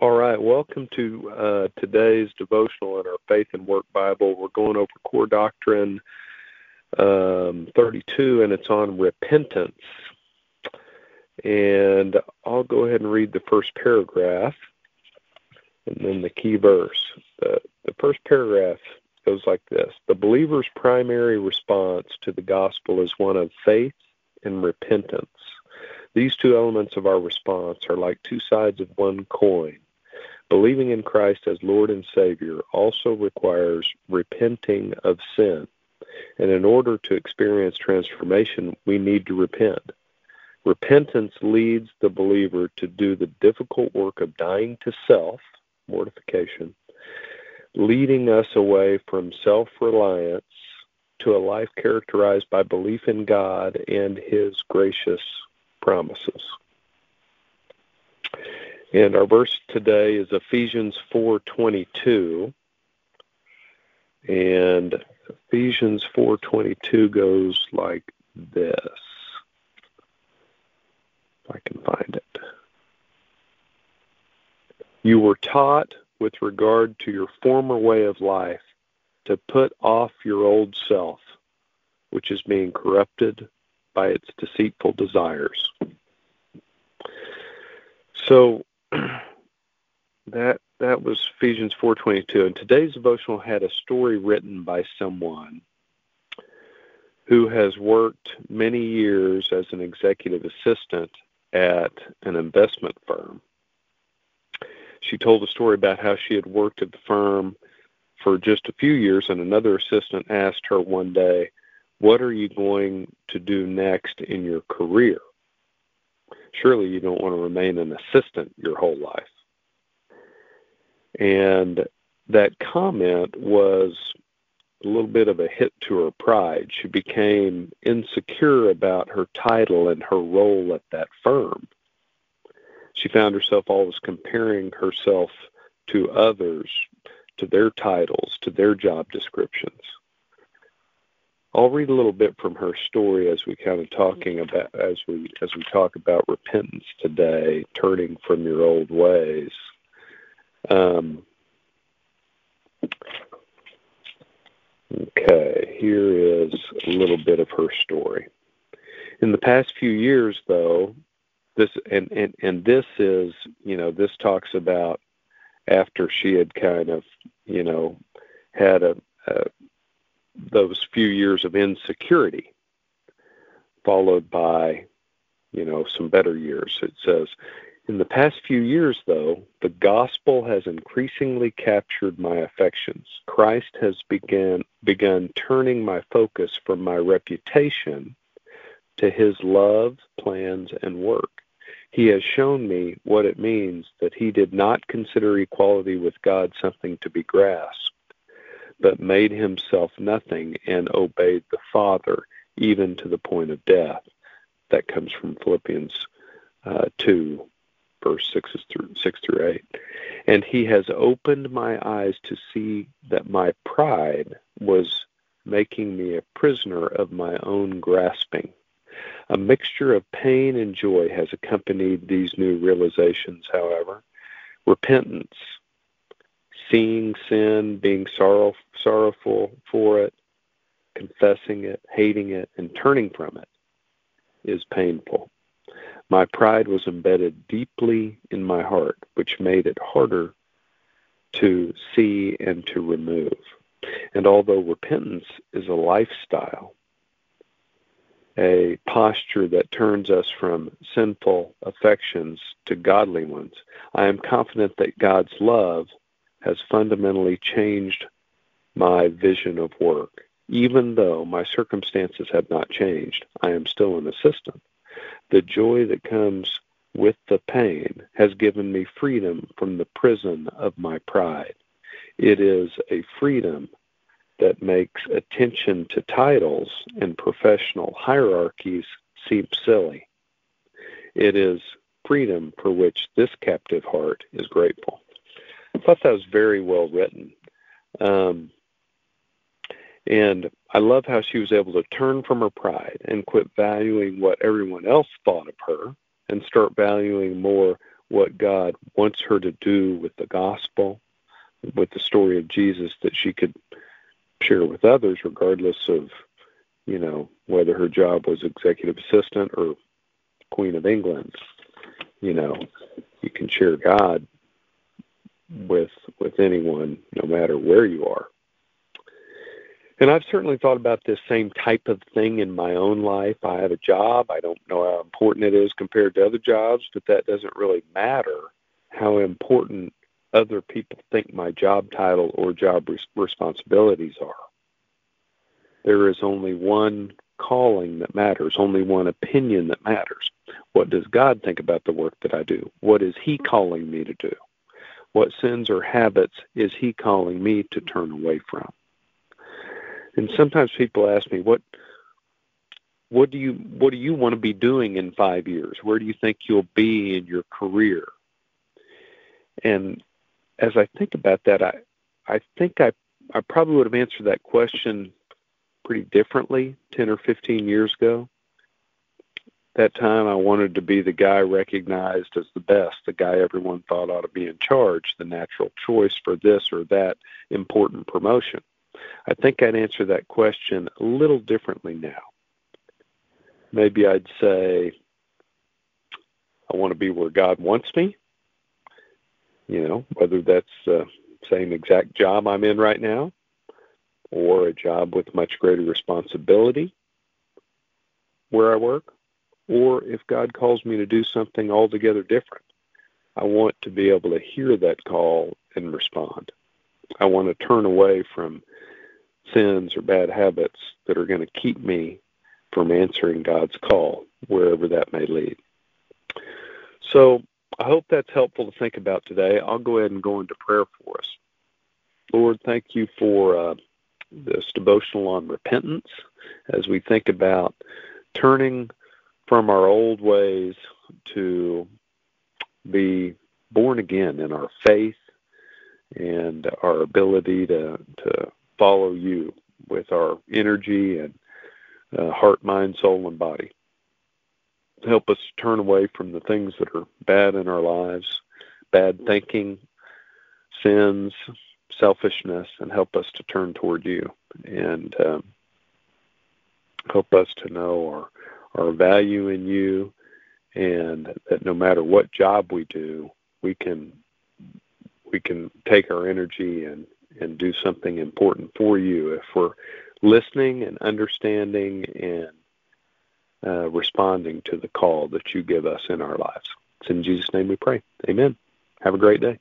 All right, welcome to uh, today's devotional in our Faith and Work Bible. We're going over Core Doctrine um, 32, and it's on repentance. And I'll go ahead and read the first paragraph and then the key verse. The, the first paragraph goes like this The believer's primary response to the gospel is one of faith and repentance. These two elements of our response are like two sides of one coin. Believing in Christ as Lord and Savior also requires repenting of sin. And in order to experience transformation, we need to repent. Repentance leads the believer to do the difficult work of dying to self, mortification, leading us away from self reliance to a life characterized by belief in God and His gracious promises. And our verse today is Ephesians 4:22. And Ephesians 4:22 goes like this. If I can find it. You were taught with regard to your former way of life to put off your old self, which is being corrupted by its deceitful desires. So that that was Ephesians 4:22 and today's devotional had a story written by someone who has worked many years as an executive assistant at an investment firm. She told a story about how she had worked at the firm for just a few years and another assistant asked her one day, "What are you going to do next in your career?" Surely you don't want to remain an assistant your whole life. And that comment was a little bit of a hit to her pride. She became insecure about her title and her role at that firm. She found herself always comparing herself to others, to their titles, to their job descriptions. I'll read a little bit from her story as we kind of talking about as we as we talk about repentance today, turning from your old ways. Um, okay, here is a little bit of her story. In the past few years, though, this and, and, and this is, you know, this talks about after she had kind of, you know, had a, a those few years of insecurity, followed by, you know, some better years. It says, in the past few years, though, the gospel has increasingly captured my affections. Christ has begun, begun turning my focus from my reputation to his love, plans, and work. He has shown me what it means that he did not consider equality with God something to be grasped, but made himself nothing and obeyed the Father even to the point of death. That comes from Philippians uh, 2 verse 6 through 6 through 8 and he has opened my eyes to see that my pride was making me a prisoner of my own grasping. A mixture of pain and joy has accompanied these new realizations however. Repentance seeing sin being sorrow, sorrowful for it confessing it hating it and turning from it is painful my pride was embedded deeply in my heart, which made it harder to see and to remove. And although repentance is a lifestyle, a posture that turns us from sinful affections to godly ones, I am confident that God's love has fundamentally changed my vision of work. Even though my circumstances have not changed, I am still an assistant the joy that comes with the pain has given me freedom from the prison of my pride. It is a freedom that makes attention to titles and professional hierarchies seem silly. It is freedom for which this captive heart is grateful. I thought that was very well written. Um, and I love how she was able to turn from her pride and quit valuing what everyone else thought of her and start valuing more what God wants her to do with the gospel, with the story of Jesus that she could share with others, regardless of, you know, whether her job was executive assistant or Queen of England. You know, you can share God mm. with with anyone, no matter where you are. And I've certainly thought about this same type of thing in my own life. I have a job. I don't know how important it is compared to other jobs, but that doesn't really matter how important other people think my job title or job res- responsibilities are. There is only one calling that matters, only one opinion that matters. What does God think about the work that I do? What is He calling me to do? What sins or habits is He calling me to turn away from? And sometimes people ask me, "What, what do you, what do you want to be doing in five years? Where do you think you'll be in your career?" And as I think about that, I, I think I, I probably would have answered that question pretty differently 10 or 15 years ago. That time I wanted to be the guy recognized as the best, the guy everyone thought ought to be in charge, the natural choice for this or that important promotion. I think I'd answer that question a little differently now. Maybe I'd say, I want to be where God wants me. You know, whether that's the same exact job I'm in right now or a job with much greater responsibility where I work, or if God calls me to do something altogether different. I want to be able to hear that call and respond. I want to turn away from sins or bad habits that are going to keep me from answering God's call, wherever that may lead. So I hope that's helpful to think about today. I'll go ahead and go into prayer for us. Lord, thank you for uh, this devotional on repentance as we think about turning from our old ways to be born again in our faith and our ability to, to follow you with our energy and uh, heart, mind, soul, and body. Help us turn away from the things that are bad in our lives, bad thinking, sins, selfishness, and help us to turn toward you and um, help us to know our, our value in you and that no matter what job we do, we can we can take our energy and and do something important for you if we're listening and understanding and uh, responding to the call that you give us in our lives. It's in Jesus' name we pray. Amen. Have a great day.